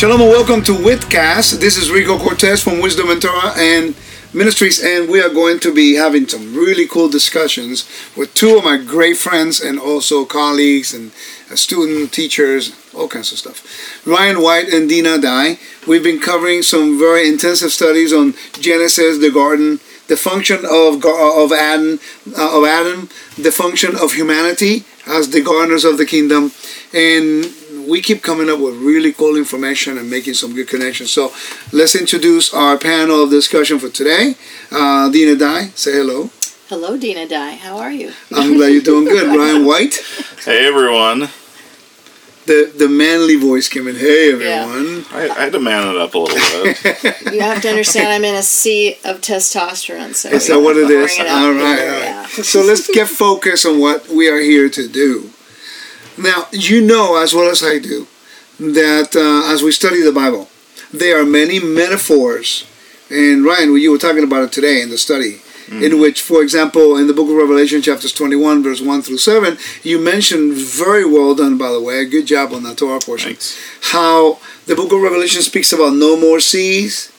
Shalom and welcome to Witcast. This is Rico Cortes from Wisdom and Torah and Ministries, and we are going to be having some really cool discussions with two of my great friends and also colleagues and uh, student teachers, all kinds of stuff. Ryan White and Dinah Dye. We've been covering some very intensive studies on Genesis, the garden, the function of of Adam, uh, of Adam, the function of humanity as the gardeners of the kingdom, and we keep coming up with really cool information and making some good connections. So let's introduce our panel of discussion for today. Uh, Dinah Dye, say hello. Hello, Dinah Dye. How are you? I'm glad you're doing good. Ryan White. Hey, everyone. The, the manly voice came in. Hey, everyone. I, I had to man it up a little bit. You have to understand I'm in a sea of testosterone. So Is that what it is? Bring it All up right, here, all right. yeah. So let's get focused on what we are here to do. Now, you know as well as I do that uh, as we study the Bible, there are many metaphors. And Ryan, you were talking about it today in the study, in which, for example, in the book of Revelation, chapters 21, verse 1 through 7, you mentioned very well done, by the way, a good job on that Torah portion, Thanks. how the book of Revelation speaks about no more seas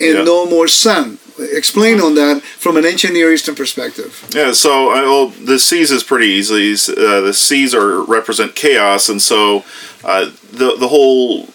and Yeah. no more sun. Explain on that from an ancient Near Eastern perspective. Yeah, so I, well, the seas is pretty easy. Uh, the seas are represent chaos, and so uh, the the whole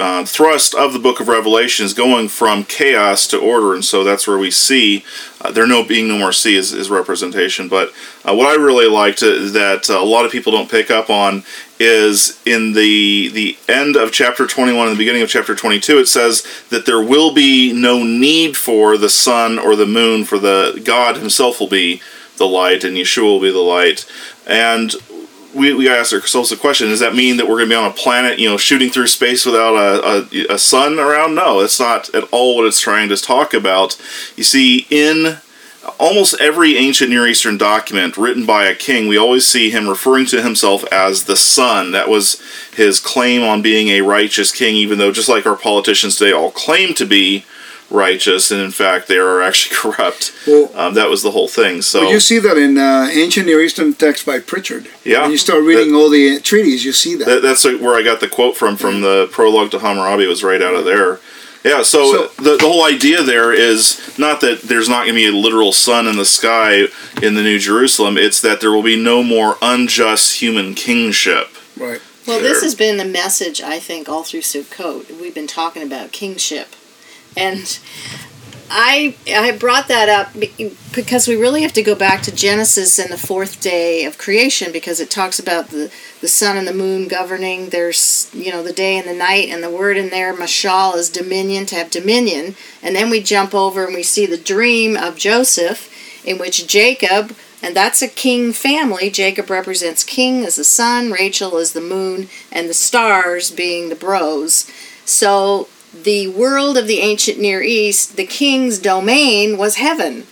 uh, thrust of the Book of Revelation is going from chaos to order, and so that's where we see uh, there no being no more sea is, is representation. But uh, what I really liked that uh, a lot of people don't pick up on is in the the end of chapter 21 and the beginning of chapter 22 it says that there will be no need for the sun or the moon for the god himself will be the light and yeshua will be the light. And we, we ask ourselves the question does that mean that we're going to be on a planet you know shooting through space without a, a, a sun around? No it's not at all what it's trying to talk about. You see in almost every ancient Near Eastern document written by a king, we always see him referring to himself as the son. That was his claim on being a righteous king, even though, just like our politicians today, all claim to be righteous, and in fact, they are actually corrupt. Well- um, that was the whole thing. So, Well, you see that in uh, ancient Near Eastern text by Pritchard. Yeah. When you start reading all the treaties, you see that. that, that's where I got the quote from, from the prologue to Hammurabi, was right out of there. Yeah, so, So- the, the whole idea there is not that there's not going to be a literal sun in the sky in the New Jerusalem, it's that there will be no more unjust human kingship. right. Well, this has been the message I think all through Sukkot. We've been talking about kingship, and I I brought that up because we really have to go back to Genesis and the fourth day of creation because it talks about the the sun and the moon governing. There's you know the day and the night, and the word in there mashal is dominion to have dominion. And then we jump over and we see the dream of Joseph, in which Jacob. And that's a king family. Jacob represents king as the sun, Rachel is the moon, and the stars being the bros. So the world of the ancient Near East, the king's domain was heaven.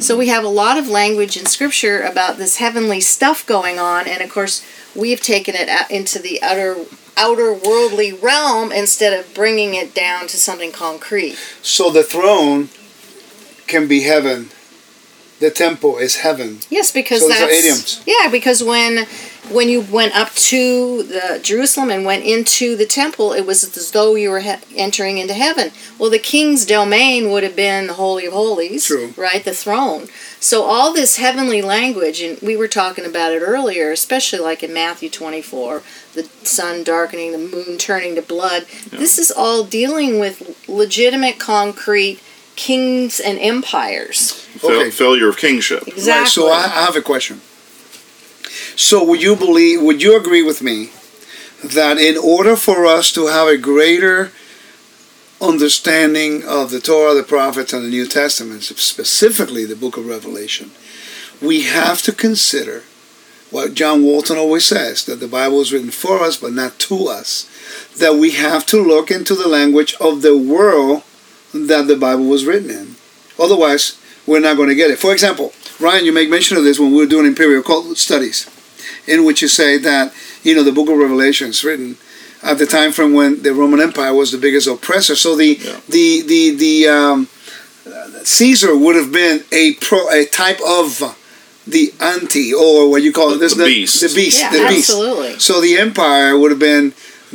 So we have a lot of language in scripture about this heavenly stuff going on, and of course we've taken it out into the outer outer worldly realm instead of bringing it down to something concrete. So the throne can be heaven. The temple is heaven. Yes, because So that's idioms. yeah. Because when when you went up to the Jerusalem and went into the temple, it was as though you were he- entering into heaven. Well, the king's domain would have been the holy of holies, True. right? The throne. So all this heavenly language, and we were talking about it earlier, especially like in Matthew twenty four, the sun darkening, the moon turning to blood. This is all dealing with legitimate, concrete kings and empires. Fail- Okay. failure of kingship. Exactly. Right, so I, I have a question. So would you believe, would you agree with me that in order for us to have a greater understanding of the Torah, the prophets, and the New Testament, specifically the book of Revelation, we have to consider what John Walton always says, that the Bible is written for us but not to us. That we have to look into the language of the world that the Bible was written in. Otherwise, we're not going to get it. For example, Ryan, you make mention of this when we were doing imperial cult studies, in which you say that you know the Book of Revelation is written at the time from when the Roman Empire was the biggest oppressor. So the Yeah. the the the um, Caesar would have been a pro a type of the anti or what you call it this The beast. the beast Yeah, the beast. absolutely. So the empire would have been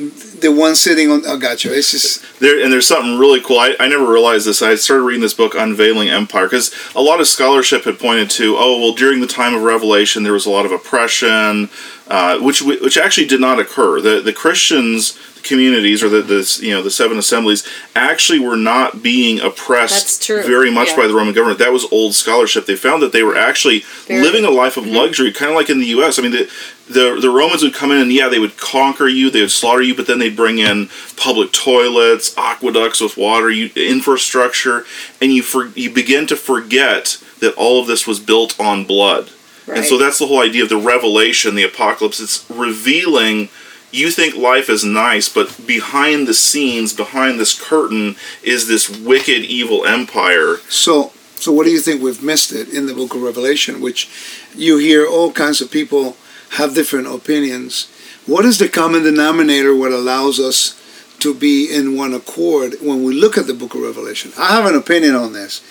the one sitting on. Oh, gotcha. It's just there, and there's something really cool. I, I never realized this. I started reading this book, Unveiling Empire, because a lot of scholarship had pointed to, oh, well, during the time of Revelation, there was a lot of oppression, uh, which which actually did not occur. The the Christians communities or the, the you know the seven assemblies actually were not being oppressed very much yeah. by the Roman government. That was old scholarship. They found that they were actually very, living a life of mm-hmm. luxury, kind of like in the U.S. I mean, the, the the Romans would come in and yeah, they would conquer you, they would slaughter you, but then they'd bring in public toilets, aqueducts with water, you, infrastructure, and you for, you begin to forget that all of this was built on blood. Right. And so that's the whole idea of the revelation, the apocalypse. It's revealing you think life is nice, but behind the scenes, behind this curtain, is this wicked, evil empire. So, so what do you think we've missed it in the Book of Revelation, which you hear all kinds of people have different opinions. What is the common denominator? What allows us to be in one accord when we look at the Book of Revelation? I have an opinion on this,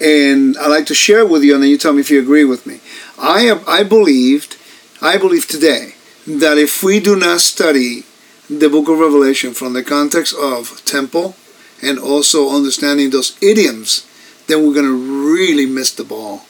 and I'd like to share with you, and then you tell me if you agree with me. I have, I believed, I believe today that if we do not study the book of Revelation from the context of temple and also understanding those idioms, then we're going to really miss the ball.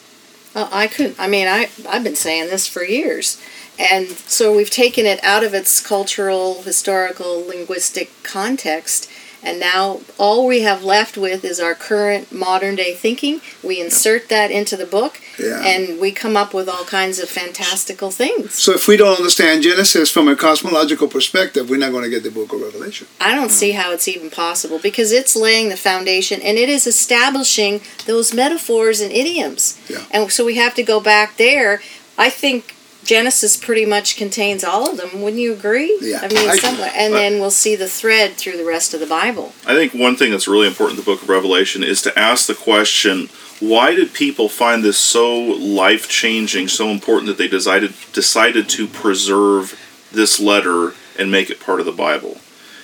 Well, I could. I mean, I I've been saying this for years, and so we've taken it out of its cultural, historical, linguistic context, and now all we have left with is our current modern day thinking. We insert that into the book yeah. and we come up with all kinds of fantastical things. So if we don't understand Genesis from a cosmological perspective, we're not going to get the book of Revelation. I don't see how it's even possible because it's laying the foundation and it is establishing those metaphors and idioms. Yeah. And so we have to go back there. I think Genesis pretty much contains all of them. Wouldn't you agree? Yeah. I mean, I, somewhere, and I, then we'll see the thread through the rest of the Bible. I think one thing that's really important in the Book of Revelation is to ask the question: Why did people find this so life changing, so important that they decided decided to preserve this letter and make it part of the Bible?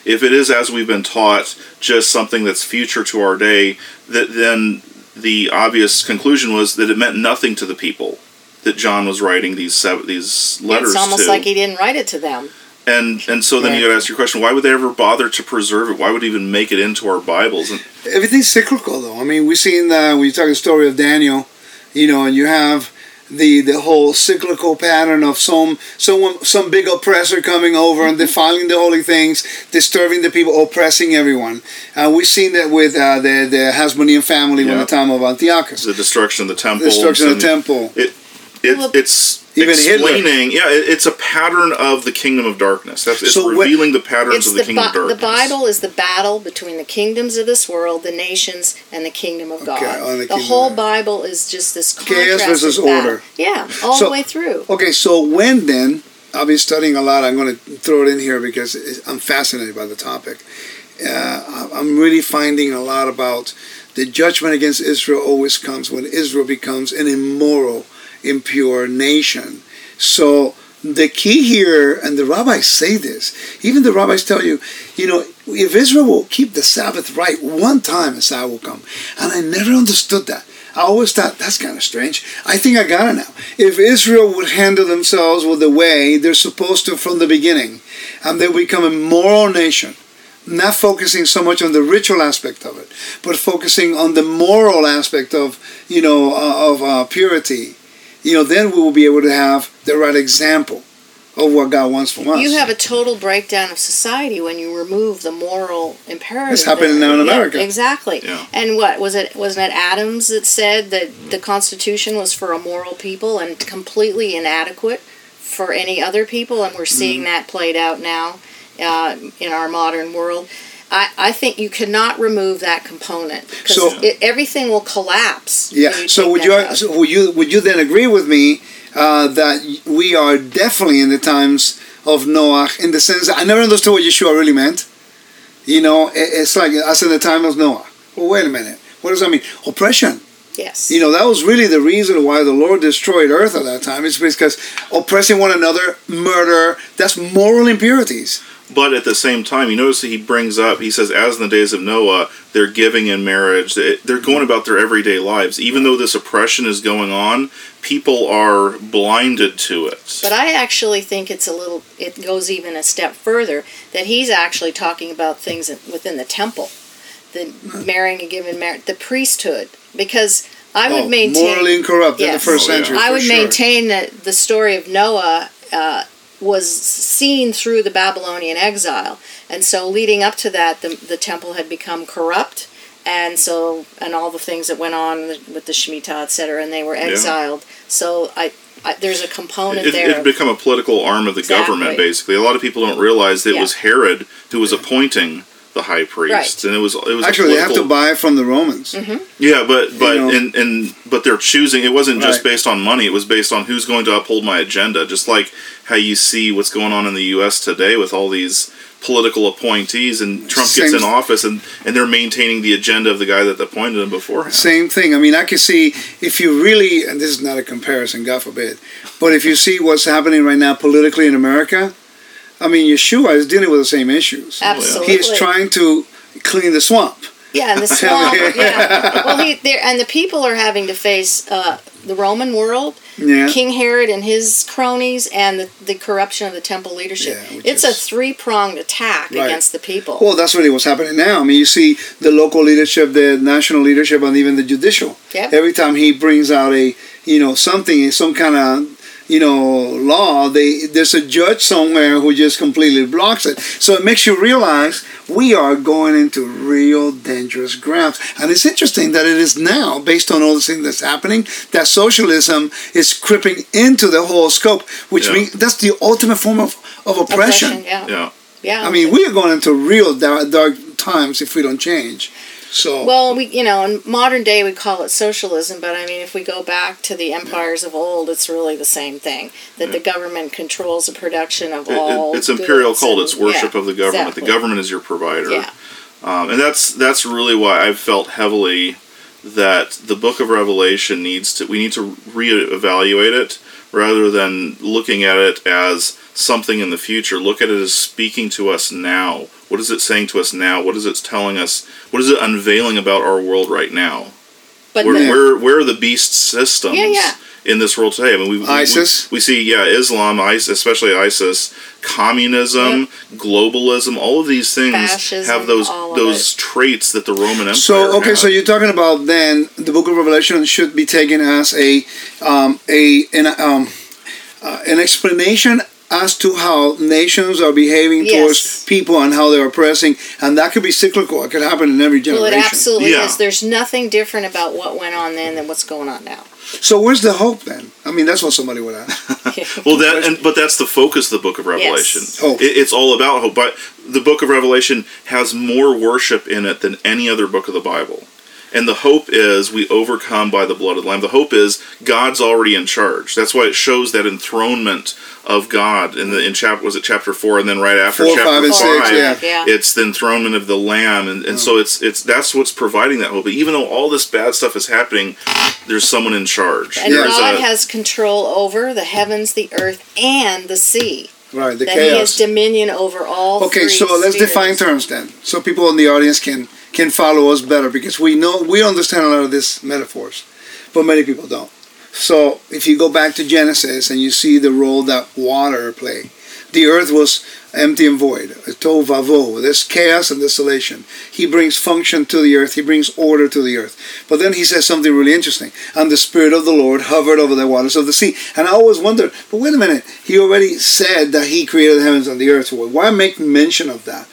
If it is, as we've been taught, just something that's future to our day, that then the obvious conclusion was that it meant nothing to the people that John was writing these these letters. It's almost to. like he didn't write it to them. And and so then yeah. you got to ask your question: Why would they ever bother to preserve it? Why would it even make it into our Bibles? And everything's cyclical, though. I mean, we've seen uh, when you talk the story of Daniel, you know, and you have the the whole cyclical pattern of some someone some big oppressor coming over and defiling the holy things, disturbing the people, oppressing everyone. Uh, we've seen that with uh, the the Hasmonean family yeah. when the time of Antiochus, the destruction of the temple, the destruction of the temple. It, it, well, it's even explaining. Hitler. Yeah, it, it's a pattern of the kingdom of darkness. That's it's so revealing what, the patterns of the, the kingdom of darkness. The Bible is the battle between the kingdoms of this world, the nations, and the kingdom of God. Okay, the, the whole Bible is just this contrast. Chaos versus order. Yeah, all so, the way through. Okay, so when then? I'll be studying a lot. I'm going to throw it in here because I'm fascinated by the topic. Uh, I'm really finding a lot about the judgment against Israel always comes when Israel becomes an immoral impure nation. So the key here, and the rabbis say this, even the rabbis tell you, you know, if Israel will keep the Sabbath right one time, Messiah will come. And I never understood that. I always thought that's kind of strange. I think I got it now. If Israel would handle themselves with the way they're supposed to from the beginning, and they become a moral nation, not focusing so much on the ritual aspect of it, but focusing on the moral aspect of, you know, uh, of uh, purity you know, then we will be able to have the right example of what God wants from us. You have a total breakdown of society when you remove the moral imperative. It's happening now in America. Yeah, exactly. Yeah. And what was it? Wasn't it Adams that said that the Constitution was for a moral people and completely inadequate for any other people? And we're seeing mm. that played out now uh, in our modern world. I, I think you cannot remove that component because so, it, everything will collapse. Yeah. So would you so would you would you then agree with me uh, that we are definitely in the times of Noah in the sense that I never understood what Yeshua really meant. You know, it, it's like us in the time of Noah. Well, wait a minute. What does that mean? Oppression. Yes. You know, that was really the reason why the Lord destroyed earth at that time. It's because oppressing one another, murder, that's moral impurities. But at the same time, you notice that he brings up, he says, as in the days of Noah, they're giving in marriage. They- They're going about their everyday lives. Even though this oppression is going on, people are blinded to it. But I actually think it's a little. It goes even a step further that he's actually talking about things within the temple, the marrying and giving marriage, the priesthood, because I would Oh, maintain morally incorrupt in the Yes. first Oh, yeah. century. I would sure. maintain that the story of Noah uh, was seen through the Babylonian exile, and so leading up to that, the, the temple had become corrupt, and so and all the things that went on with the Shemitah, etc., and they were exiled. So I, I there's a component It there. had become a political arm of the Exactly. government, basically. A lot of people don't realize that it was Herod who was appointing the high priest, Right. and it was it was a Actually, they have to buy it from the Romans. Mm-hmm. Yeah, but but know. and and but they're choosing. It wasn't just Right. based on money. It was based on who's going to uphold my agenda. Just like how you see what's going on in the U.S. today with all these political appointees, and Trump gets in office, and and they're maintaining the agenda of the guy that appointed him beforehand. Same thing. I mean, I can see if you really, and this is not a comparison, God forbid, but if you see what's happening right now politically in America, I mean, Yeshua is dealing with the same issues. Absolutely. He is trying to clean the swamp. Yeah, and the swamp. yeah. Well, he there and the people are having to face uh, the Roman world, Yeah. King Herod and his cronies, and the, the corruption of the temple leadership. Yeah, it's a three pronged attack Right. against the people. Well, that's really what's happening now. I mean, you see the local leadership, the national leadership, and even the judicial. Yeah. Every time he brings out a, you know, something, some kind of, you know, law, they there's a judge somewhere who just completely blocks it. So it makes you realize we are going into real dangerous grounds. And it's interesting that it is now, based on all the things that's happening, that socialism is creeping into the whole scope, which Yeah. means that's the ultimate form of, of oppression. yeah. Yeah. Yeah. I mean, we are going into real dark, dark times if we don't change. So, Well, we you know in modern day we call it socialism, but I mean if we go back to the empires of old, it's really the same thing. That the government controls the production of It- it- all. it's imperial cult. and- It's worship yeah, of the government. exactly. The government is your provider. Yeah. Um, and that's that's really why I've felt heavily that the Book of Revelation needs to we need to reevaluate it rather than looking at it as something in the future. Look at it as speaking to us now. What is it saying to us now? What is it telling us? What is it unveiling about our world right now? But Where, the- where, where are the beast systems Yeah, yeah. in this world today? I mean, we, we- ISIS? We, we see, yeah, Islam, ISIS, especially ISIS, communism, globalism. All of these things Fascism, have those all of those traits that the Roman Empire. so okay, had. so you're talking about then the Book of Revelation should be taken as a um, a an, um, uh, an explanation as to how nations are behaving Yes. towards people and how they're oppressing, and that could be cyclical. It could happen in every generation. well, it absolutely Yeah. is. There's nothing different about what went on then than what's going on now. So where's the hope then? I mean, that's what somebody would ask. well, that and but that's the focus of the Book of Revelation. Yes. Hope. It, it's all about hope. But the Book of Revelation has more worship in it than any other book of the Bible. And the hope is we overcome by the blood of the Lamb. The hope is God's already in charge. That's why it shows that enthronement of God in the in chapter was it chapter four, and then right after Four, chapter five, and six, yeah. Yeah. it's the enthronement of the Lamb, and, and Mm. so it's it's that's what's providing that hope. But even though all this bad stuff is happening, there's someone in charge. And There's God a- has control over the heavens, the earth, and the sea. Right, the that He has dominion over all. Okay, three so let's spheres. define terms then, so people in the audience can can follow us better because we know we understand a lot of these metaphors, but many people don't. So if you go back to Genesis and you see the role that water played, the earth was empty and void, vavohu. There's chaos and desolation. He brings function to the earth. He brings order to the earth. But then he says something really interesting. And the spirit of the Lord hovered over the waters of the sea. And I always wondered, but wait a minute. He already said that he created the heavens and the earth. Why make mention of that?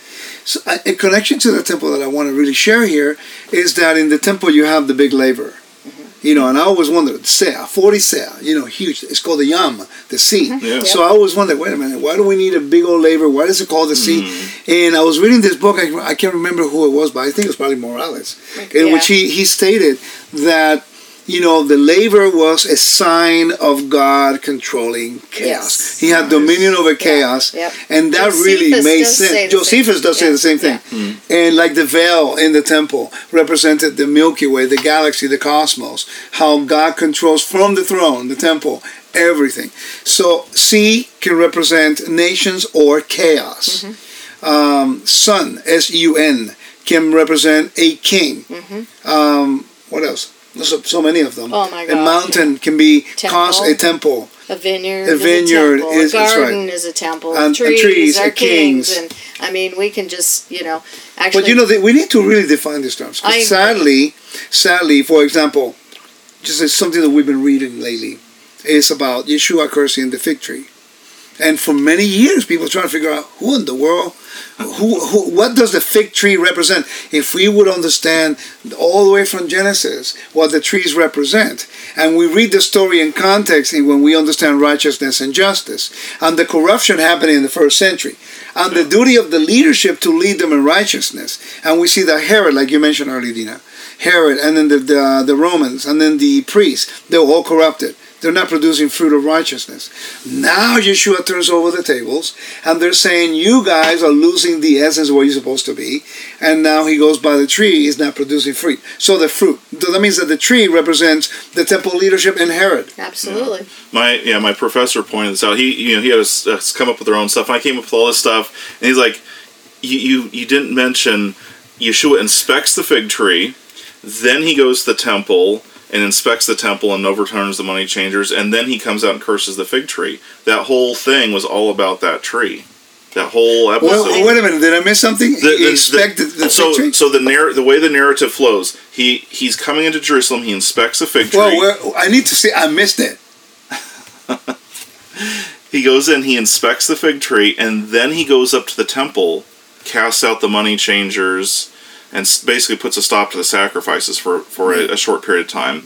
So, uh, a connection to the temple that I want to really share here is that in the temple you have the big laver. Mm-hmm. You know, and I always wondered, Seah, 40 Seah, you know, huge. It's called the Yam, the sea. Mm-hmm. Yeah. So I always wondered, wait a minute, why do we need a big old laver? Why is it called the sea? Mm. And I was reading this book, I, I can't remember who it was, but I think it was probably Morales, in Yeah. which he, he stated that, you know, the laver was a sign of God controlling chaos. Yes. He had dominion over chaos. Yep. And that really Josephus made sense. Josephus same- does say the same thing. yeah. And like the veil in the temple represented the Milky Way, the galaxy, the cosmos, how God controls from the throne, the temple, everything. So sea can represent nations or chaos. Um, sun, S U N, can represent a king. Mm-hmm. Um, what else? There's so, so many of them. Oh my god! A mountain can be Temple. a temple. A vineyard, A is vineyard a temple. is- a that's right. garden is a temple. And- and trees, trees are are kings. kings. and I mean, we can just you know actually. But you know, we need to really define these terms. Sadly, sadly, for example, just uh, something that we've been reading lately is about Yeshua cursing the fig tree. And for many years, people trying to figure out who in the world, who, who, what does the fig tree represent? If we would understand all the way from Genesis what the trees represent, and we read the story in context when we understand righteousness and justice, and the corruption happening in the first century, and the duty of the leadership to lead them in righteousness, and we see that Herod, like you mentioned earlier, Dinah, Herod, and then the, the, uh, the Romans, and then the priests, they're all corrupted. They're not producing fruit of righteousness. Now Yeshua turns over the tables, and they're saying, You guys are losing the essence of what you're supposed to be. And now he goes by the tree, he's not producing fruit. So the fruit. So that means that the tree represents the temple leadership and Herod. absolutely. my yeah my professor pointed this out he you know he had us, us come up with their own stuff i came up with all this stuff and he's like you you, you didn't mention yeshua inspects the fig tree then he goes to the temple and inspects the temple and overturns the money changers and then he comes out and curses the fig tree that whole thing was all about that tree that whole episode Well, wait a minute, did I miss something? the, the, inspected the, so fig tree? so the narr- the way the narrative flows he he's coming into jerusalem he inspects the fig tree Well, I need to see, I missed it. He goes in, he inspects the fig tree, and then he goes up to the temple, casts out the money changers, and basically puts a stop to the sacrifices for, for a, a short period of time.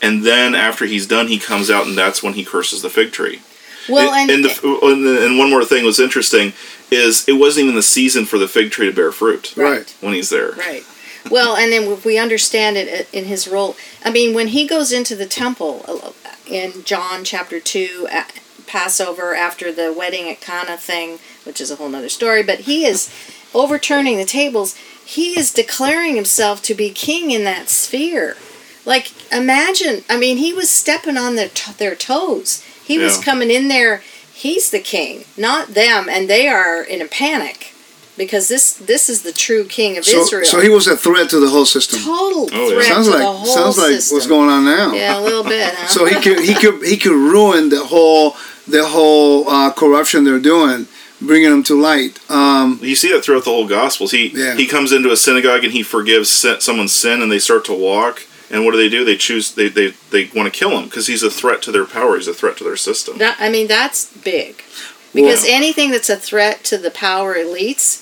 And then after he's done, he comes out, and that's when he curses the fig tree. Well, and, and, the, and, the- and one more thing was interesting is it wasn't even the season for the fig tree to bear fruit Right. when he's there. Right. Well, and then we understand it in his role, I mean, when he goes into the temple uh, in John chapter 2, uh, Passover, after the wedding at Cana thing, which is a whole nother story, but he is overturning the tables. He is declaring himself to be king in that sphere. Like, imagine, I mean, he was stepping on their, t- their toes. He was coming in there, he's the king, not them, and they are in a panic. Because this this is the true king of So, Israel so he was a threat to the whole system. total Oh, yeah. threat Sounds to like the whole sounds like system. what's going on now. Yeah, a little bit. Huh? So he could he could he could ruin the whole the whole uh, corruption they're doing, bringing them to light. Um, You see that throughout the whole Gospels. He Yeah. he comes into a synagogue and he forgives someone's sin, and they start to walk. And what do they do? They choose. They they, they want to kill him because he's a threat to their power. He's a threat to their system. that, I mean, that's big. Because Well- anything that's a threat to the power elites,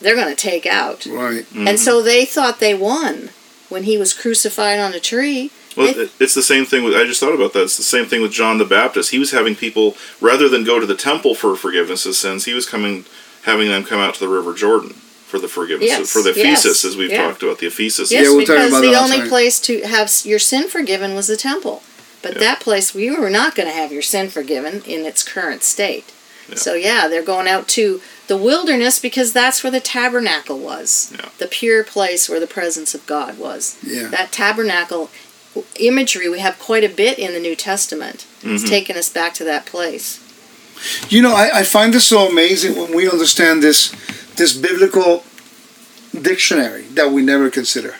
they're going to take out. right. And so they thought they won when he was crucified on a tree. Well, They- it- it's the same thing with. I just thought about that. It's the same thing with John the Baptist. He was having people rather than go to the temple for forgiveness of sins. He was coming, having them come out to the River Jordan for the forgiveness Yes, for the yes, Ephesus, as we've yeah. talked about the Ephesus. Yes, Yeah, we'll because about the only outside. place to have your sin forgiven was the temple. But Yeah. that place, we were not going to have your sin forgiven in its current state. Yeah. So, yeah, they're going out to the wilderness because that's where the tabernacle was. Yeah. The pure place where the presence of God was. Yeah. That tabernacle imagery, we have quite a bit in the New Testament. It's Mhm. taken us back to that place. You know, I, I find this so amazing when we understand this this biblical dictionary that we never consider.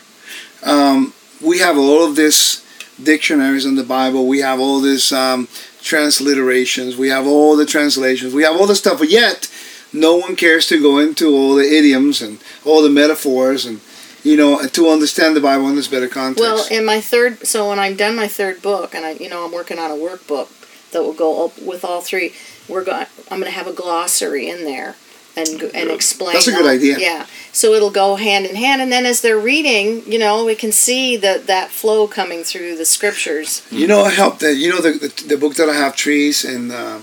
Um, we have all of these dictionaries in the Bible. We have all these um, transliterations. We have all the translations. We have all the stuff, but yet no one cares to go into all the idioms and all the metaphors and you know to understand the Bible in this better context. Well, in my third, so when I'm done my third book, and I, you know, I'm working on a workbook that will go up with all three. We're going. I'm going to have a glossary in there, and and explain. That's a good all- idea. Yeah. So it'll go hand in hand, and then as they're reading, you know, we can see that that flow coming through the scriptures. You know, I helped that. You know, the, the the book that I have, trees, and uh,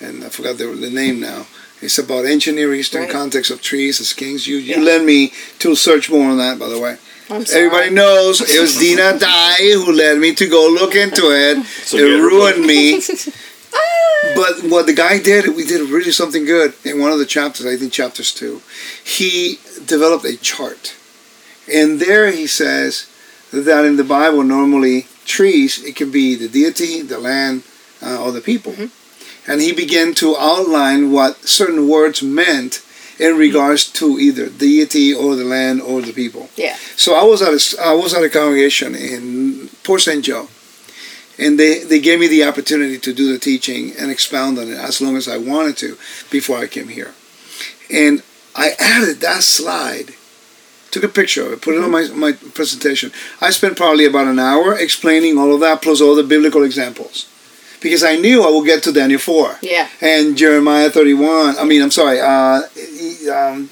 and I forgot the, the name now. It's about ancient Near Eastern Right. context of trees as kings. You you Yeah. led me to search more on that, by the way. I'm sorry. Everybody knows it was Dinah Dye who led me to go look into it. So it get her ruined me. But what the guy did, we did really something good in one of the chapters. I think chapters two. He developed a chart, and there he says that in the Bible, normally trees it can be the deity, the land, uh, or the people, Mhm. And he began to outline what certain words meant in regards to either deity or the land or the people. Yeah. So I was at a, I was at a congregation in Port St. Joe, and they, they gave me the opportunity to do the teaching and expound on it as long as I wanted to before I came here. And I added that slide, took a picture of it, put it on my, mm-hmm. my presentation. I spent probably about an hour explaining all of that plus all the biblical examples. Because I knew I would get to Daniel 4 Yeah. and Jeremiah 31. I mean, I'm sorry, uh, um,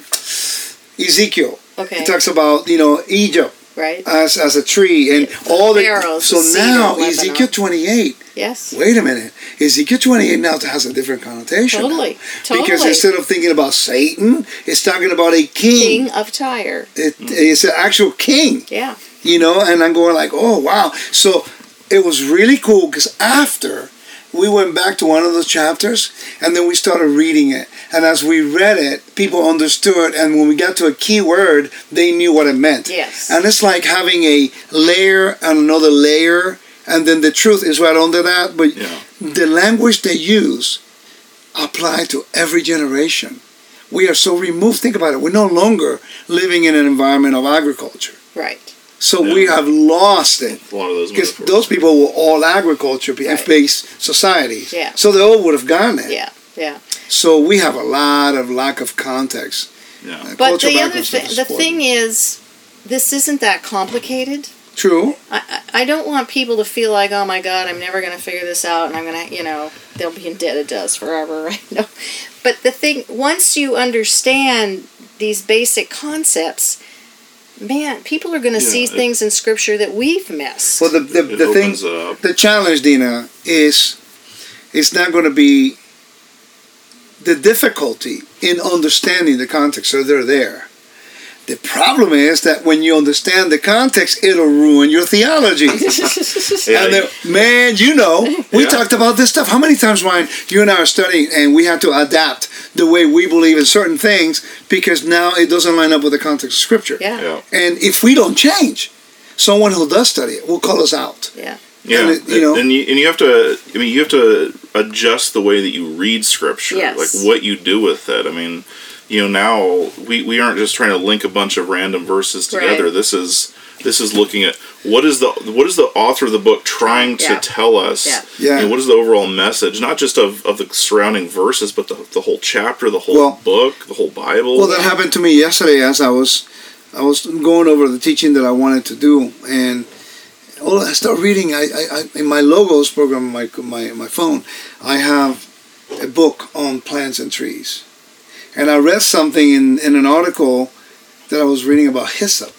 Ezekiel. Okay. It talks about, you know, Egypt Right. as, as a tree and all the so now. Ezekiel 28 Yes. wait a minute Ezekiel 28 now has a different connotation now. Totally. Totally. because instead of thinking about Satan it's talking about a king, King of Tyre. It, it's an actual king Yeah. you know and I'm going like oh wow so it was really cool because after we went back to one of those chapters and then we started reading it. And as we read it people understood and when we got to a key word they knew what it meant. Yes. and it's like having a layer and another layer and then the truth is right under that. But Yeah. the language they use apply to every generation. We are so removed. Think about it. We're no longer living in an environment of agriculture. Right. So we have lost it A lot of those because those people were all agriculture Right. based societies. Yeah. So they all would have gone there. Yeah. Yeah. So we have a lot of lack of context. Yeah. Uh, But the other background thing, is the thing is, this isn't that complicated. True. I, I I don't want people to feel like, oh my God, I'm never going to figure this out, and I'm going to, you know, they'll be indebted to us forever, right? No, but the thing, once you understand these basic concepts, man, people are going to Yeah, see it- things in Scripture that we've missed. Well, the the, the thing, up. the challenge, Dinah, is it's not going to be the difficulty in understanding the context. So they're there. The problem is that when you understand the context, it'll ruin your theology. Yeah, And then, man, you know, we Yeah. talked about this stuff. How many times, Ryan, you and I are studying and we have to adapt the way we believe in certain things because now it doesn't line up with the context of Scripture. yeah. yeah. And if we don't change, someone who does study it will call us out. Yeah. Yeah, And it- you know- and you and you have to. I mean, you have to adjust the way that you read scripture, Yes. like what you do with it. I mean, you know, now we, we aren't just trying to link a bunch of random verses together. Right. This is this is looking at what is the what is the author of the book trying to tell us, Yeah. Yeah. and what is the overall message, not just of, of the surrounding verses, but the, the whole chapter, the whole Well- book, the whole Bible. Well, that happened to me yesterday as I was I was going over the teaching that I wanted to do, and oh, I start reading. I, I, I in my logos program, my my my phone, I have a book on plants and trees, and I read something in in an article that I was reading about hyssop.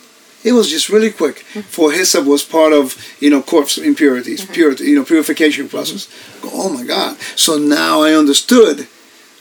It was just really quick. Mm-hmm. For hyssop was part of you know corpse impurities, mm-hmm. purity, you know purification process. Go, Oh my God! So now I understood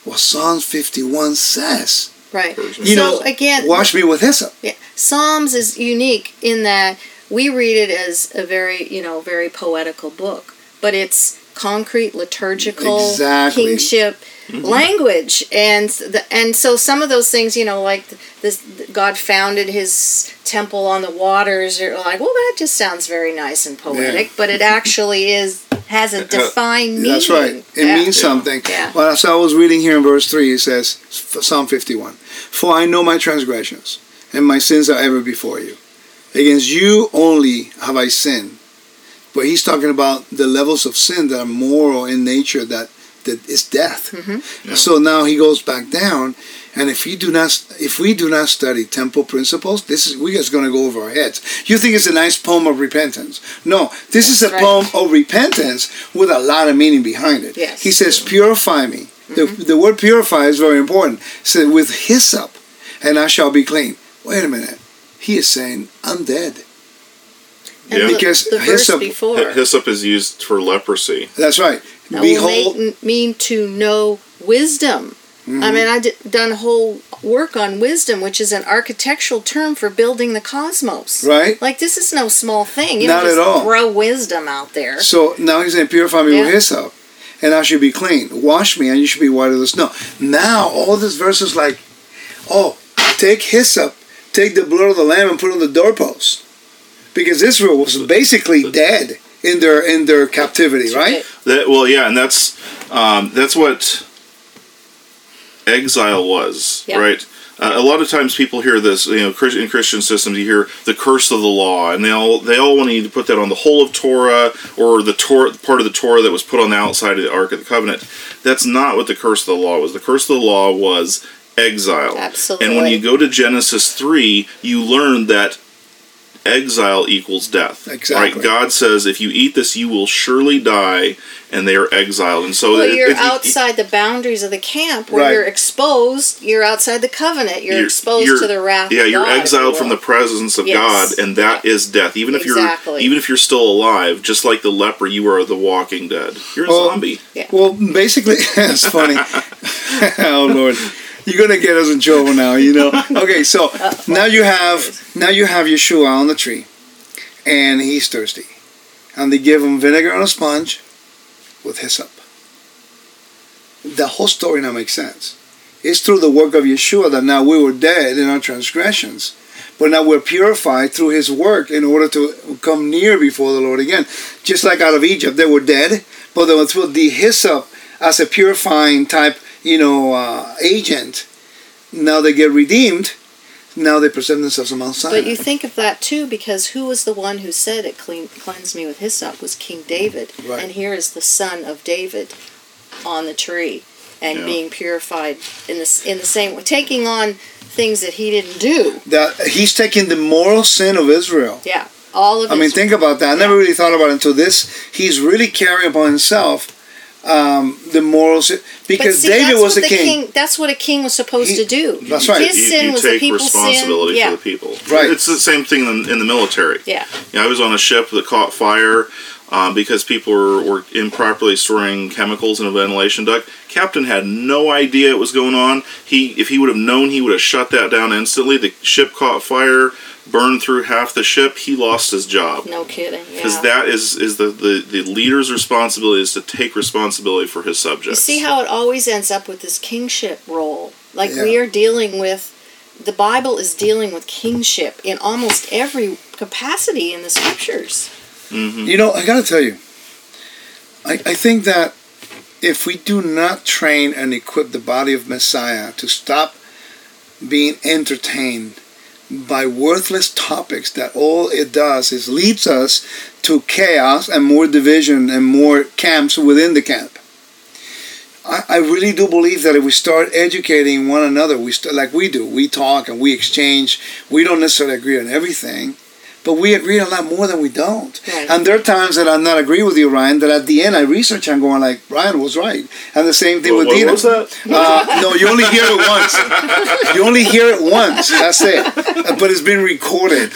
what Psalms fifty one says. Right. You so know, again, wash me with hyssop. Yeah, Psalms is unique in that we read it as a very, you know, very poetical book, but it's concrete liturgical Exactly. kingship Mm-hmm. language, and the, and so some of those things, you know, like this, God founded His temple on the waters, are like, well, that just sounds very nice and poetic, but it actually is has a uh, defined meaning. That's right. It Yeah. means something. Yeah. Well, as I was reading here in verse 3, it says, Psalm 51, For I know my transgressions, and my sins are ever before you. Against you only have I sinned. But he's talking about the levels of sin that are moral in nature, that, that is death. Mm-hmm. Yeah. So now he goes back down, and if we do not, if we do not study temple principles, this is we're just going to go over our heads. You think it's a nice poem of repentance? No, this is a Right. poem of repentance with a lot of meaning behind it. Yes. He says, "Purify me." The, the word "purify" is very important. Said with hyssop, and I shall be clean. Wait a minute. He is saying, "I'm dead." And Yeah. the, Because the verse hyssop- before. Hyssop is used for leprosy. That's right. That Behold, will make, mean to know wisdom. I Mm-hmm. mean, I did done whole work on wisdom, which is an architectural term for building the cosmos. right? Like this is no small thing. You Not at all. throw wisdom out there. So now he's saying, purify me with hyssop, and I should be clean. Wash me, and you should be whiter than snow. Now all this verses like, oh, take hyssop, take the blood of the lamb, and put it on the doorpost, because Israel was basically dead in their in their captivity, right? That well, yeah, and that's um, that's what exile was, Yeah. right? Uh, a lot of times people hear this, you know, in Christian systems, you hear the curse of the law, and they all they all want you to put that on the whole of Torah or the Torah part of the Torah that was put on the outside of the Ark of the Covenant. That's not what the curse of the law was. The curse of the law was exile. Absolutely. And when you go to Genesis three, you learn that exile equals death. Exactly. Right? God says, if you eat this, you will surely die, and they are exiled. And so Well, it- you're it- it- outside the boundaries of the camp where Right. you're exposed. You're outside the covenant. You're, exposed you're- to the wrath. Yeah, of you're God, exiled you from the presence of Yes. God, and that is death. Even if Exactly. you're even if you're still alive, just like the leper, you are the walking dead. You're a Well, zombie. Well, basically, it's funny. oh Lord, you're gonna get us in trouble now. You know. Okay, so now you have now you have Yeshua on the tree, and he's thirsty, and they give him vinegar on a sponge, with hyssop. The whole story now makes sense. It's through the work of Yeshua that now we were dead in our transgressions, but now we're purified through His work in order to come near before the Lord again. Just like out of Egypt, they were dead, but they were through the hyssop as a purifying type, you know, uh, agent. Now they get redeemed. Now they present themselves on Mount Sinai. But you think of that too, because who was the one who said it clean, cleanse me with hyssop was King David. Right. And here is the son of David on the tree and Yeah. being purified in the, in the same way, taking on things that he didn't do. that he's taking the moral sin of Israel. Yeah. All of I mean, think about that. I never really thought about it until this. He's really carrying upon himself um, the morals because see, David was what a the king. That's what a king was supposed He- to do. that's right. His You, sin you was the take people's sin. responsibility Yeah. for the people. Right. It's the same thing in, in the military. Yeah. Yeah, I was on a ship that caught fire um, because people were, were improperly storing chemicals in a ventilation duct. Captain had no idea it was going on. He, if he would have known, he would have shut that down instantly. The ship caught fire, burned through half the ship. He lost his job No kidding. because Yeah. that is is the, the the leader's responsibility is to take responsibility for his You subjects. see how it always ends up with this kingship role. Like Yeah. we are dealing with, the Bible is dealing with kingship in almost every capacity in the scriptures. hmm You know, I got to tell you, I, I think that if we do not train and equip the body of Messiah to stop being entertained by worthless topics, that all it does is leads us to chaos and more division and more camps within the camp. I, I really do believe that if we start educating one another, we st- like we do, we talk and we exchange. We don't necessarily agree on everything, but we agree a lot more than we don't. Right. And there are times that I'm not agree with you, Ryan. That at the end I research and going like Ryan was right, and the same thing What, with what Dinah. was that? Uh, no, you only hear it once. You only hear it once. That's it. But it's been recorded.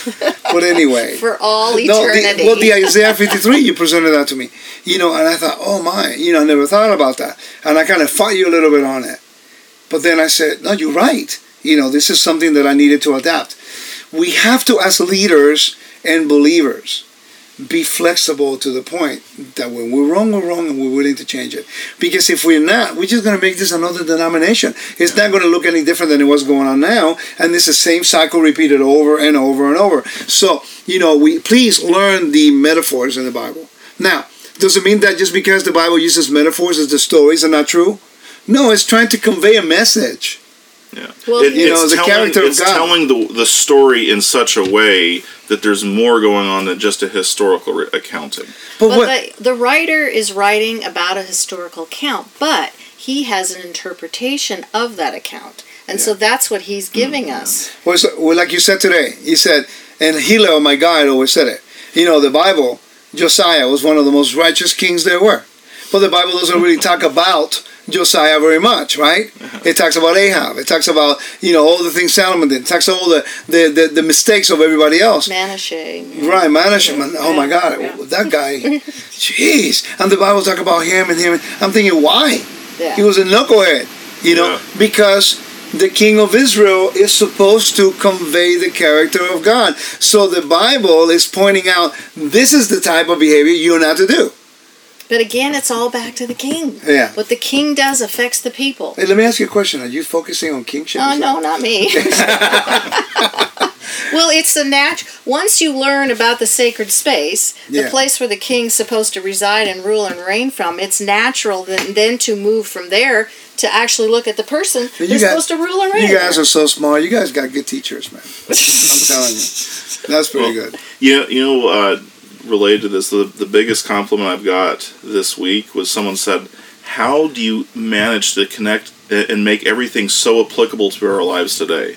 But anyway. For all No, eternity. the, well, the Isaiah 53, you presented that to me. You know, and I thought, oh my, you know, I never thought about that. And I kind of fought you a little bit on it. But then I said, no, you're right. You know, this is something that I needed to adapt. We have to, as leaders and believers, be flexible to the point that when we're wrong, we're wrong and we're willing to change it. Because if we're not, we're just going to make this another denomination. It's not going to look any different than it was going on now. And it's the same cycle repeated over and over and over. So, you know, we please learn the metaphors in the Bible. Now, does it mean that just because the Bible uses metaphors as the stories are not true? No, it's trying to convey a message. Yeah. Well, You know, it's the telling, character of it's God. telling the, the story in such a way that there's more going on than just a historical re- accounting. But, But what? the, the writer is writing about a historical account, but he has an interpretation of that account. And so that's what he's giving Mm-hmm. us. Well, so- well, like you said today, he said, and Hillel, my guide, always said it. You know, the Bible, Josiah was one of the most righteous kings there were. But the Bible doesn't really talk about Josiah very much, right? Uh-huh. It talks about Ahab. It talks about, you know, all the things Solomon did. It talks about all the, the, the, the mistakes of everybody else. Manasseh. Right, Manashim. Oh my God, Yeah. that guy. Jeez. And the Bible talk about him and him. I'm thinking, why? Yeah. He was a knucklehead, you know, Yeah. because the king of Israel is supposed to convey the character of God. So the Bible is pointing out this is the type of behavior you're not to do. But again, it's all back to the king. Yeah. What the king does affects the people. Hey, let me ask you a question. Are you focusing on kingship? Oh, or no, not me. Well, it's a nat. Once you learn about the sacred space, the place where the king's supposed to reside and rule and reign from, it's natural then, then to move from there to actually look at the person You who's guys- supposed to rule and reign. You guys are so smart. You guys got good teachers, man. I'm telling you. That's pretty Well, good. You know, you know, uh, related to this, the the biggest compliment I've got this week was someone said, "How do you manage to connect and make everything so applicable to our lives today?"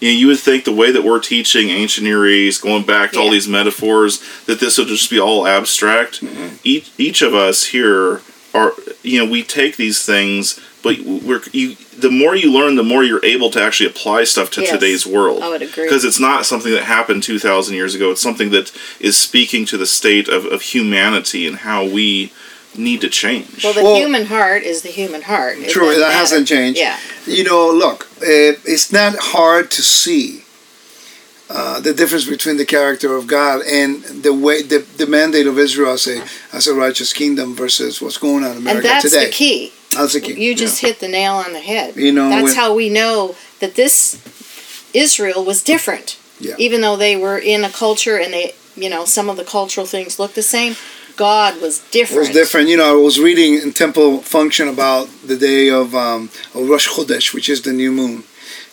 You know, you would think the way that we're teaching ancient Near East, going back to all these metaphors, that this would just be all abstract. Mm-hmm. Each each of us here are, you know, we take these things, but we're you. The more you learn, the more you're able to actually apply stuff to Yes. today's world I would agree. because it's not something that happened 2000 years ago it's something that is speaking to the state of, of humanity and how we need to change Well, the Well- human heart is the human heart. True, doesn't that hasn't changed. Yeah. You know, look, uh, it's not hard to see uh, the difference between the character of God and the way the, the mandate of Israel as a as a righteous kingdom versus what's going on in America today. And that's today. the key. That's the key. You just hit the nail on the head. You know, that's when- how we know that this Israel was different. Yeah. Even though they were in a culture and they, you know, some of the cultural things look the same, God was It different. was different. You know, I was reading in Temple Function about the day of, um, of Rosh Chodesh, which is the new moon,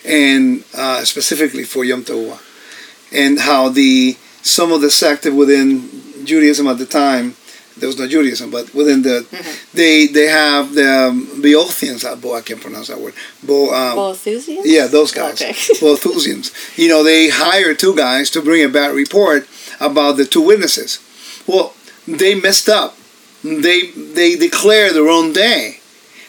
and uh, specifically for Yom Teruah, and how the some of the sect within Judaism at the time, there was no Judaism, but within the they they have the um, Boethians. Bo, I can't pronounce that word. Bo, um, Boethusians? yeah, those guys, Okay. Boethusians. You know, they hire two guys to bring a bad report about the two witnesses. Well, they messed up. They they declare their own day.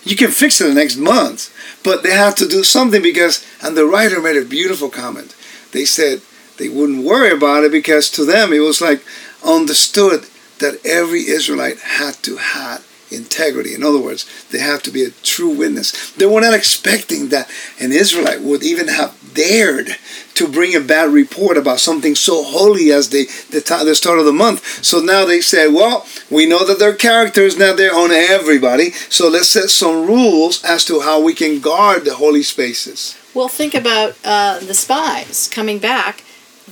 You can fix it the next month, but they have to do something because. And the writer made a beautiful comment. They said they wouldn't worry about it because to them it was like understood that every Israelite had to have integrity. In other words, they have to be a true witness. They were not expecting that an Israelite would even have dared to bring a bad report about something so holy as the the, the start of the month. So now they say, well, we know that their character is not there on everybody, so let's set some rules as to how we can guard the holy spaces. Well, think about uh, the spies coming back.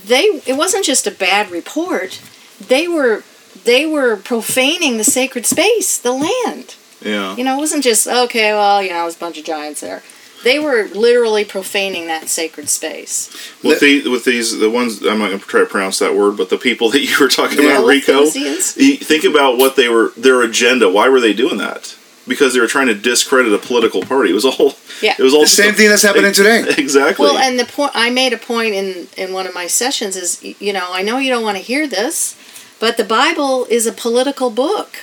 They it wasn't just a bad report. They were they were profaning the sacred space, the land. yeah You know, it wasn't just okay. Well, you know, it was a bunch of giants there. They were literally profaning that sacred space. with the with these the ones i'm not going to try to pronounce that word but the people that you were talking about rico think about what they were their agenda why were they doing that because they were trying to discredit a political party it was all Yeah. it was all The same thing that's happening today. exactly Well, and the point I made a point in in one of my sessions is, you know, I know you don't want to hear this, but the Bible is a political book.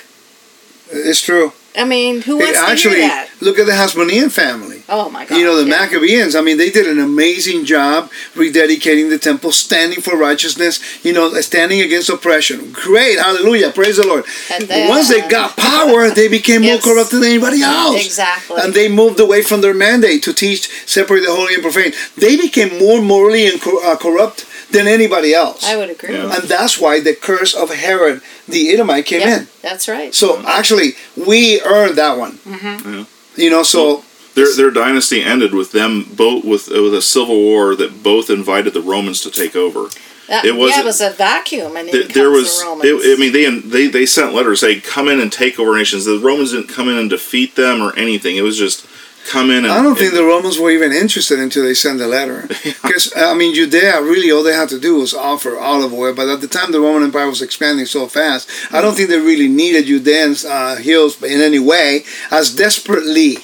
It's true. I mean, who wants Actually, to hear that? look at the Hasmonean family. Oh my God! You know, the yeah. Maccabees, I mean, they did an amazing job rededicating the temple, standing for righteousness, you know, standing against oppression. Great, hallelujah, praise the Lord. And but once they got power, they became Yes. more corrupt than anybody else. Exactly. And they moved away from their mandate to teach, separate the holy and profane. They became more morally and uh, corrupt than anybody else. I would agree. Yeah. and that's why the curse of Herod the Edomite came Yeah, in. that's right. So actually, we earned that one. Mm-hmm. Yeah. You know, so Their, their dynasty ended with them both with with a civil war that both invited the Romans to take over. That, it wasn't- yeah, it was a vacuum, and There, there was, the Romans. it, I mean, they they they sent letters saying, "Come in and take over nations." The Romans didn't come in and defeat them or anything. It was just come in and. I don't think and- the Romans were even interested until they sent the letter. Because, I mean, Judea, really all they had to do was offer olive oil. But at the time the Roman Empire was expanding so fast, I don't think they really needed Judeans' uh, hills in any way as desperately.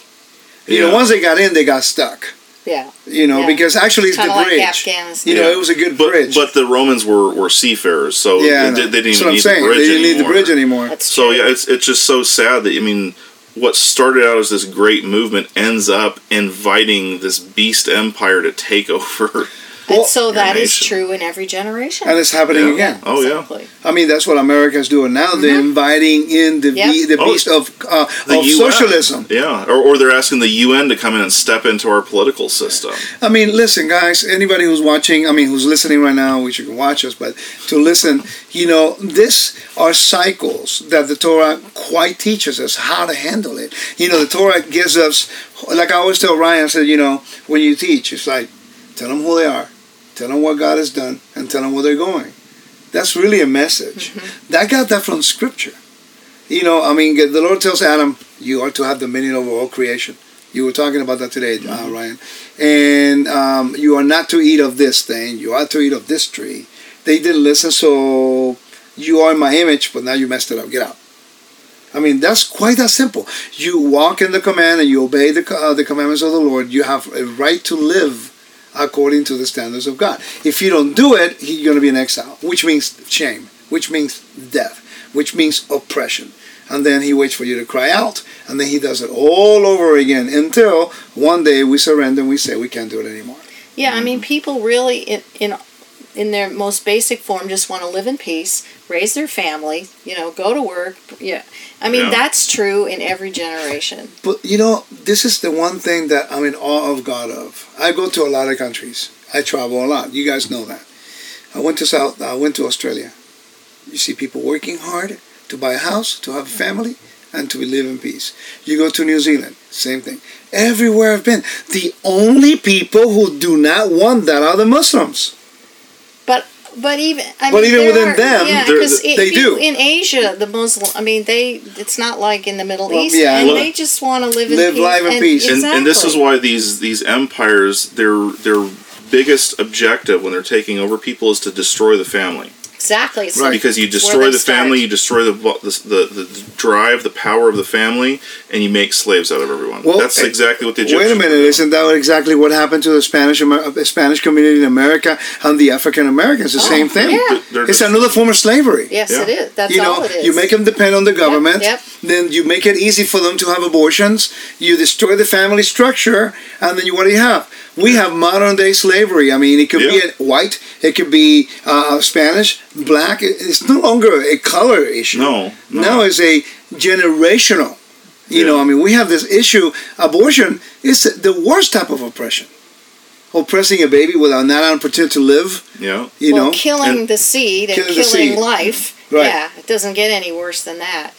You know, once they got in, they got stuck. yeah, You know, Yeah. because actually it's kind the of like bridge. Afghanistan. You know, Yeah. it was a good but bridge. but the Romans were, were seafarers, so yeah, they, know. did- they didn't That's even need the bridge They didn't need the anymore. bridge anymore. That's So true. yeah, it's it's just so sad that I mean, what started out as this great movement ends up inviting this beast empire to take over. Well, and so that is nation. true in every generation. and it's happening Yeah. again. Oh, yeah. I mean, that's what America's doing now. They're inviting in the Mm-hmm. Yep. be- the Oh, beast of uh, The of UN. socialism. Yeah, or, or they're asking the UN to come in and step into our political system. I mean, listen, guys. Anybody who's watching, I mean, who's listening right now, which you can watch us, but to listen, you know, this are cycles that the Torah quite teaches us how to handle it. You know, the Torah gives us, like I always tell Ryan, I said, you know, when you teach, it's like, tell them who they are, tell them what God has done, and tell them where they're going. That's really a message. Mm-hmm. That got that from Scripture. You know, I mean, the Lord tells Adam, "You are to have dominion over all creation." You were talking about that today, uh, Ryan. And um, you are not to eat of this thing. You are to eat of this tree. They didn't listen, so you are in my image, but now you messed it up. Get out. I mean, that's quite that simple. You walk in the command and you obey the, uh, the commandments of the Lord. You have a right to live according to the standards of God. If you don't do it, you're going to be in exile, which means shame, which means death, which means oppression. And then he waits for you to cry out, and then he does it all over again until one day we surrender and we say we can't do it anymore. Yeah, I mean, people really in in in their most basic form just want to live in peace, raise their family, you know, go to work. Yeah, I mean Yeah. that's true in every generation. But you know, this is the one thing that I'm in awe of God of. I go to a lot of countries. I travel a lot. You guys know that. I went to South. I went to Australia. You see people working hard to buy a house, to have a family, and to live in peace. You go to New Zealand, same thing. Everywhere I've been, the only people who do not want that are the Muslims. But even I But mean, even within are- them, yeah, they're- 'cause if they do. in Asia. The Muslim, I mean, they it's not like in the Middle Well, East, yeah, and well, they just want to live in live peace. life in peace. and, and this is why these these empires their their biggest objective when they're taking over people is to destroy the family exactly it's Right. because you destroy they the family you destroy the, the the the drive the power of the family and you make slaves out of everyone Well, that's eh, exactly what the Egyptians Wait a minute, were isn't that exactly what happened to the Spanish Amer- uh, Spanish community in America and the African Americans? The Oh, same thing. yeah. They're It's another form of slavery. Yes, Yeah. it is. That's you know, all it is. you make them depend on the government. yep. Then you make it easy for them to have abortions. You destroy the family structure, and then you what do you have? We have modern day slavery. I mean, it could Yeah. be white, it could be uh, Spanish, black. It- It's no longer a color issue. no, no. Now it's a generational. You know, I mean, we have this issue. Abortion is the worst type of oppression. Oppressing a baby without not an opportunity to live. yeah You well, know, killing and- the seed and Killing the killing seed. life. Right. Yeah, it doesn't get any worse than that.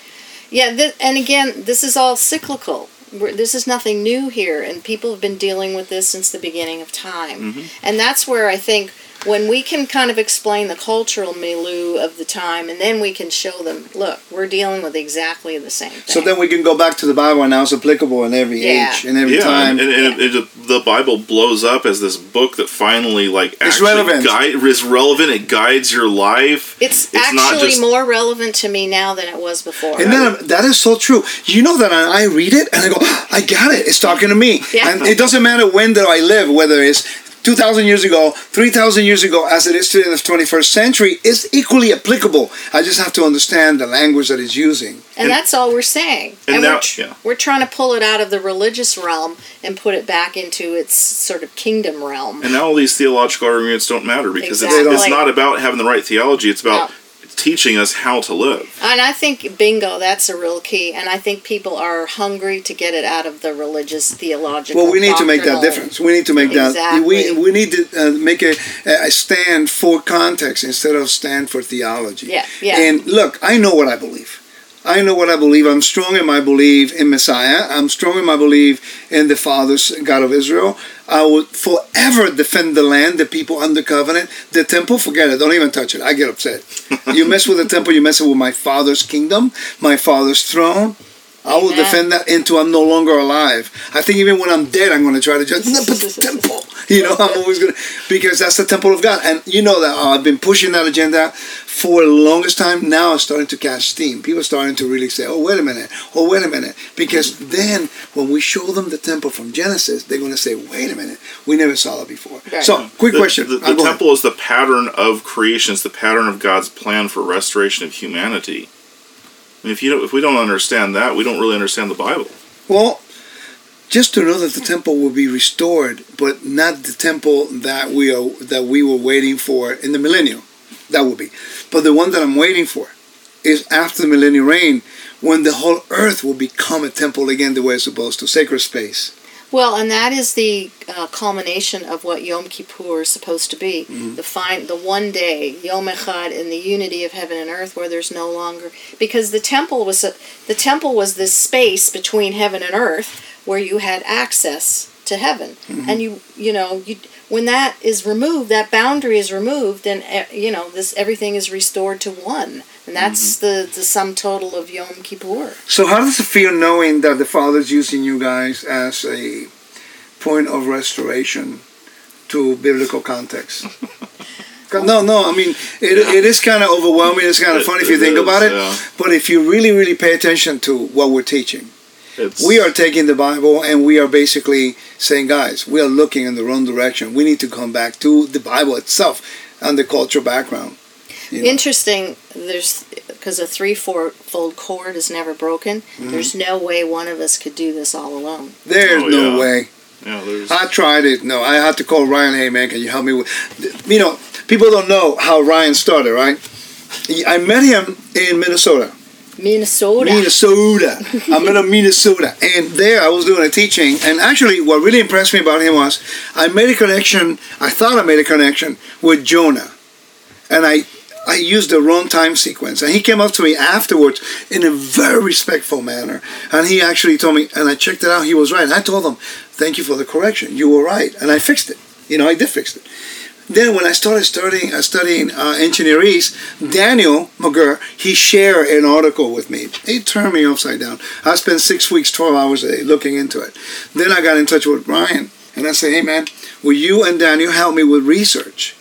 Yeah, th- and again, this is all cyclical. We're, this is nothing new here, and people have been dealing with this since the beginning of time. Mm-hmm. And that's where I think when we can kind of explain the cultural milieu of the time, and then we can show them, look, we're dealing with exactly the same thing. so then we can go back to the Bible, and now it's applicable in every Yeah. age and every yeah, time. and, and it, it, the Bible blows up as this book that finally, like, It's actually relevant. Guide, is relevant. It guides your life. it's, it's not actually just- more relevant to me now than it was before. And that, that is so true. You know that I I read it and I go, I got it. It's talking to me. Yeah. And it doesn't matter when that I live, whether it's 2,000 years ago, 3,000 years ago, as it is today in the 21st century, is equally applicable. I just have to understand the language that it's using. And, And- that's all we're saying. and And, now- we're, tr- yeah. we're trying to pull it out of the religious realm and put it back into its sort of kingdom realm. And now all these theological arguments don't matter because it's, it's not about having the right theology. It's about No. Teaching us how to live. And I think, bingo, that's a real key. And I think people are hungry to get it out of the religious, theological. Well, we need to make that difference. We need to make that. We, we need to uh, make a, a stand for context instead of stand for theology. Yeah, yeah. And look, I know what I believe. I know what I believe. I'm strong in my belief in Messiah. I'm strong in my belief in the Father's God of Israel. I will forever defend the land, the people under covenant. The temple, forget it. Don't even touch it. I get upset. you mess with the temple, you mess with my Father's kingdom, my Father's throne. I will Amen. defend that until I'm no longer alive. I think even when I'm dead, I'm going to try to just no, but the temple. You know, I'm always going to because that's the temple of God, and you know that uh, I've been pushing that agenda for the longest time. Now it's starting to catch steam. People are starting to really say, "Oh, wait a minute! Oh, wait a minute!" Because then when we show them the temple from Genesis, they're going to say, "Wait a minute! We never saw that before." Right. So, quick The, question. The, the go ahead. temple is the pattern of creation. It's the pattern of God's plan for restoration of humanity. I mean, if you if we don't understand that, we don't really understand the Bible. Well, just to know that the temple will be restored, but not the temple that we are that we were waiting for in the millennium. That will be, but the one that I'm waiting for is after the millennial reign, when the whole earth will become a temple again, the way it's supposed to, sacred space. Well, and that is the uh, culmination of what Yom Kippur is supposed to be. Mm-hmm. The fine, the one day, Yom Echad, in the unity of heaven and earth, where there's no longer because the temple was a, the temple was this space between heaven and earth where you had access to heaven. And you you know you when that is removed, that boundary is removed, and eh, you know this everything is restored to one, and that's mm-hmm. the the sum total of Yom Kippur. So how does it feel knowing that the Father's using you guys as a point of restoration to biblical context? No, no. I mean, it, it is kind of overwhelming. It's kind of It- funny if you think is, about it. yeah. But if you really, really pay attention to what we're teaching, It's, we are taking the Bible and we are basically saying, guys, we are looking in the wrong direction. We need to come back to the Bible itself and the cultural background. You know. Interesting. There's because a three four fold cord is never broken. Mm-hmm. There's no way one of us could do this all alone. There's Oh, no yeah. way. Yeah, there's. I tried it. No, I had to call Ryan. Hey, man, can you help me with? You know, people don't know how Ryan started, right? I met him in Minnesota. Minnesota. Minnesota. I met him in Minnesota, and there I was doing a teaching. And actually, what really impressed me about him was I made a connection. I thought I made a connection with Jonah, and I I used the wrong time sequence. And he came up to me afterwards in a very respectful manner, and he actually told me. And I checked it out. He was right. And I told him, "Thank you for the correction. You were right." And I fixed it. You know, I did fix it. Then when I started studying uh, studying uh, Daniel McGurr, he shared an article with me. He turned me upside down. I spent six weeks, 12 hours a day looking into it. Then I got in touch with Brian. and I said, hey man, will you and Daniel help me with research?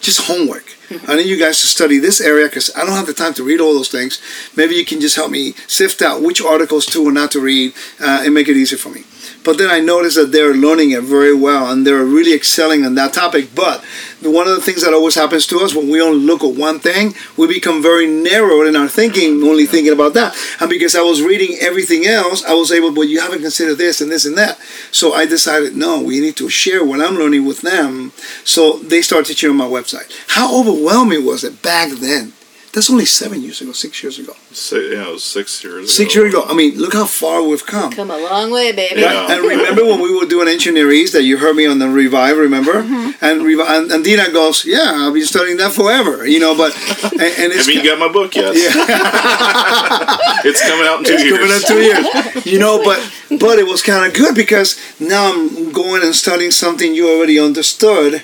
Just homework. I need you guys to study this area because I don't have the time to read all those things. Maybe you can just help me sift out which articles to and not to read uh, and make it easier for me. But then I noticed that they're learning it very well and they're really excelling on that topic. But one of the things that always happens to us when we only look at one thing, we become very narrowed in our thinking, only thinking about that. And because I was reading everything else, I was able, but you haven't considered this and this and that. So I decided, no, we need to share what I'm learning with them. So they started teaching on my website. How overwhelming was it back then? That's only seven years ago, six years ago. si- yeah, it was six years. Six years ago. I mean, look how far we've come. Come a long way, baby. Yeah. And remember when we were doing engineerese that you heard me on the revive, remember? Mm-hmm. And, Revi- and and Dinah goes, "Yeah, I'll be studying that forever," you know. But and, and it's Have you got my book yet? yeah, It's coming out in two it's years. coming up two years, you know. But but it was kind of good because now I'm going and studying something you already understood,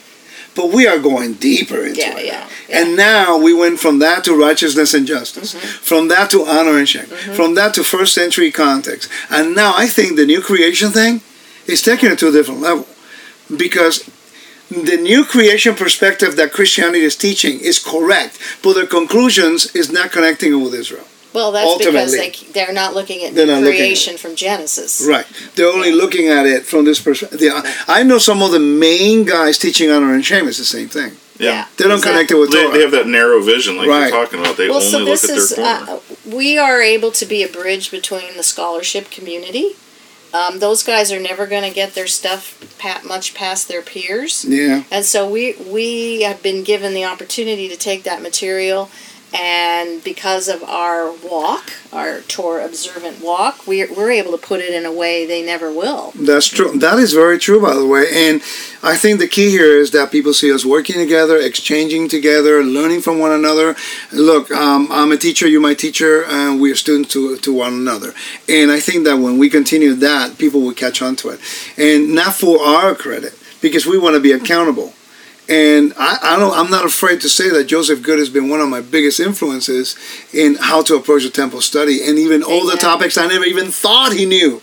but we are going deeper into Yeah, it. yeah, And now we went from that to righteousness and justice, mm-hmm. from that to honor and shame, mm-hmm. from that to first century context. And now I think the new creation thing is taking it to a different level because the new creation perspective that Christianity is teaching is correct, but the conclusions is not connecting it with Israel. Well, that's because they they're not looking at They're not looking at creation from Genesis. Right. They're only looking at it from this perspective. I know some of the main guys teaching honor and shame is the same thing. Yeah. They don't Exactly. connect it with They, Torah. they have that narrow vision, like Right. you're talking about. They Well, only so look this at their is corner. uh, we are able to be a bridge between the scholarship community. Um, those guys are never going to get their stuff pat much past their peers. yeah. And so we we have been given the opportunity to take that material, and because of our walk, our Torah observant walk, we're, we're able to put it in a way they never will. That's true. That is very true, by the way. And I think the key here is that people see us working together, exchanging together, learning from one another. Look, um, I'm a teacher, you're my teacher, and we are students to, to one another. And I think that when we continue that, people will catch on to it. And not for our credit, because we want to be accountable. And I, I don't, I'm not afraid to say that Joseph Good has been one of my biggest influences in how to approach a temple study, and even all the topics I never even thought he knew.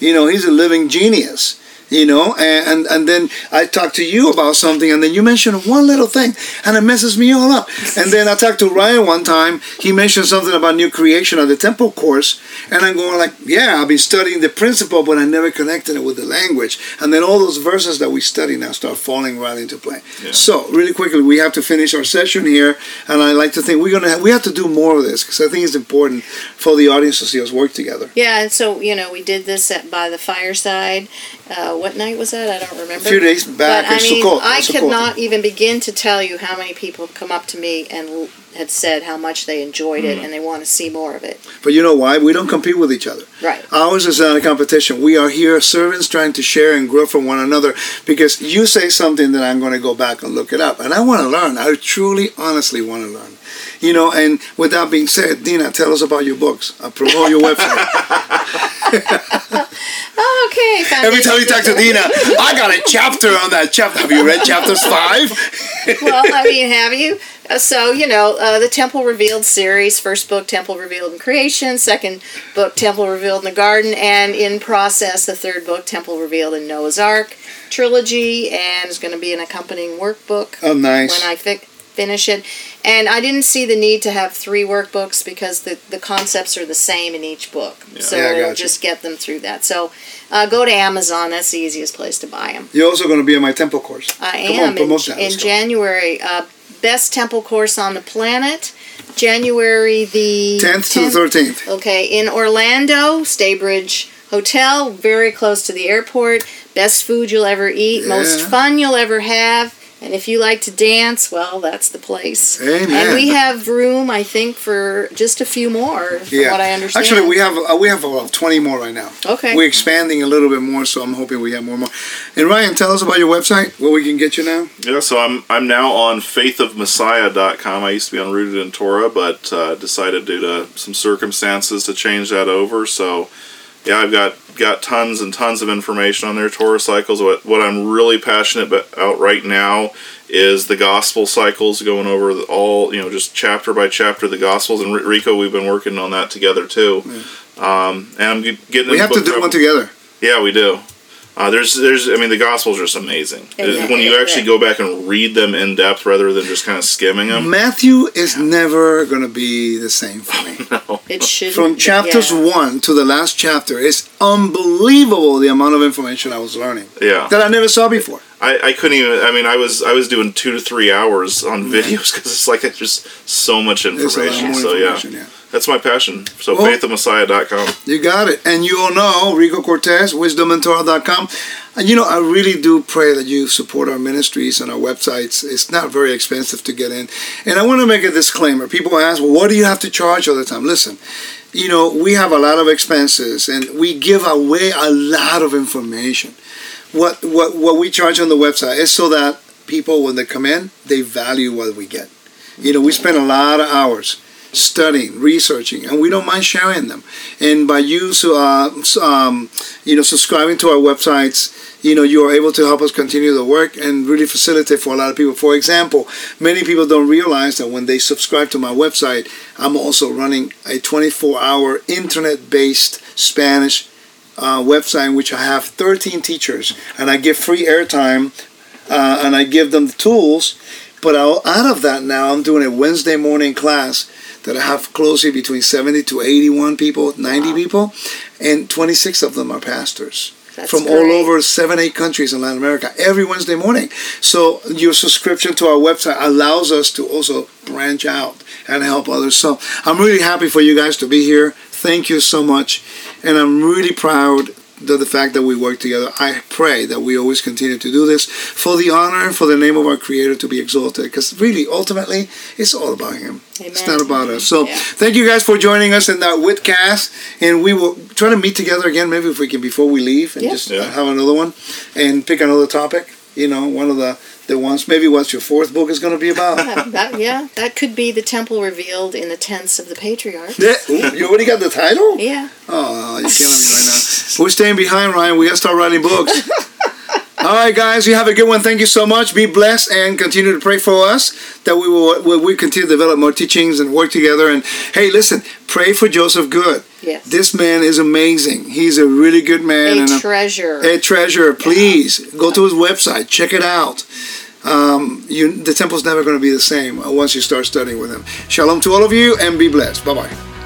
You know, he's a living genius. You know, and, and and then I talk to you about something, and then you mention one little thing, and it messes me all up. And then I talked to Ryan one time. He mentioned something about new creation on the temple course, and I'm going like, yeah, I've been studying the principle, but I never connected it with the language. And then all those verses that we study now start falling right into play. Yeah. So really quickly, we have to finish our session here, and I like to think we're gonna have, we have to do more of this because I think it's important for the audience to see us work together. Yeah, and so you know we did this at by the fireside. Uh, what night was that? I don't remember. A few days back But I mean, Sukkot. I could not even begin to tell you how many people have come up to me and had said how much they enjoyed it and they want to see more of it. But you know why? We don't compete with each other. Right. Ours is not a competition. We are here servants trying to share and grow from one another because you say something that I'm going to go back and look it up. And I want to learn. I truly, honestly want to learn. You know, and with that being said, Dinah, tell us about your books. Uh, promote your website. Okay. Every time you talk to Dinah, I got a chapter on that chapter. Have you read chapters five? well, I mean, have you? Uh, so, you know, uh, the Temple Revealed series, first book, Temple Revealed in Creation, second book, Temple Revealed in the Garden, and in process, the third book, Temple Revealed in Noah's Ark trilogy, and it's going to be an accompanying workbook Oh, nice. when I fi- finish it. And I didn't see the need to have three workbooks because the, the concepts are the same in each book. So Yeah, I it'll gotcha. just get them through that. So uh, go to Amazon, that's the easiest place to buy them. You're also going to be in my temple course. I Come on, am in, that. in go. January. Uh, best temple course on the planet. January the 10th to the 13th. Okay, in Orlando, Staybridge Hotel, very close to the airport. Best food you'll ever eat, most fun you'll ever have. And if you like to dance, well, that's the place. Amen. And we have room, I think, for just a few more, from what I understand. Actually, we have uh, we have about twenty more right now. Okay. We're expanding a little bit more, so I'm hoping we have more and more. And Ryan, tell us about your website, where we can get you now. Yeah, so I'm I'm now on faithofmessiah.com. I used to be on Rooted in Torah, but uh, decided due to some circumstances to change that over. So, yeah, I've got got tons and tons of information on their Torah cycles. What what I'm really passionate about right now is the gospel cycles, going over the, all you know, just chapter by chapter the gospels. And Rico, we've been working on that together too. Um, and I'm getting. We have to do one together. yeah, we do. Uh, there's, there's, I mean, the Gospels are just amazing. Yeah, yeah, when you actually go back and read them in depth rather than just kind of skimming them. Matthew is never going to be the same for me. no. it should From chapters yeah. one to the last chapter, it's unbelievable the amount of information I was learning Yeah, that I never saw before. I, I couldn't even. I mean, I was, I was doing two to three hours on videos because it's like it's just so much There's a lot information. more So information. yeah, yeah. That's my passion. So Well- faithofmessiah.com. You got it. And you all know Rico Cortes, wisdomandtorah.com. And you know, I really do pray that you support our ministries and our websites. It's not very expensive to get in. And I want to make a disclaimer. People ask, well, what do you have to charge all the time? Listen, you know, we have a lot of expenses and we give away a lot of information. What what what we charge on the website is so that people when they come in, they value what we get. You know, we spend a lot of hours studying, researching, and we don't mind sharing them. And by you, uh, um, you know, subscribing to our websites, you know, you are able to help us continue the work and really facilitate for a lot of people. For example, many people don't realize that when they subscribe to my website, I'm also running a 24-hour internet-based Spanish uh, website in which I have 13 teachers, and I give free airtime, uh, and I give them the tools. But out of that now, I'm doing a Wednesday morning class that I have closely between 70 to 81 people, 90 Wow. people, and 26 of them are pastors That's from all over seven, eight countries in Latin America every Wednesday morning. So your subscription to our website allows us to also branch out and help others. So I'm really happy for you guys to be here. Thank you so much. And I'm really proud of the fact that we work together. I pray that we always continue to do this for the honor and for the name of our Creator to be exalted. Because really, ultimately, it's all about Him. It's not about us. So Yeah. thank you guys for joining us in that Witcast. And we will try to meet together again, maybe if we can, before we leave, and Yeah. just Yeah. have another one and pick another topic. You know, one of the, the ones, maybe what your fourth book is going to be about. Yeah, that, yeah, that could be the temple revealed in the tents of the patriarchs. Yeah. Ooh, you already got the title? Yeah. Oh, you're killing me right now. We're staying behind, Ryan. We got to start writing books. All right, guys, you have a good one. Thank you so much. Be blessed and continue to pray for us that we will we continue to develop more teachings and work together. And hey, listen, pray for Joseph Good. Yes. This man is amazing. He's a really good man a a, treasure. a treasure. Please go to his website, check it out. Um, you, the temple's never going to be the same once you start studying with him. Shalom to all of you, and be blessed. Bye bye.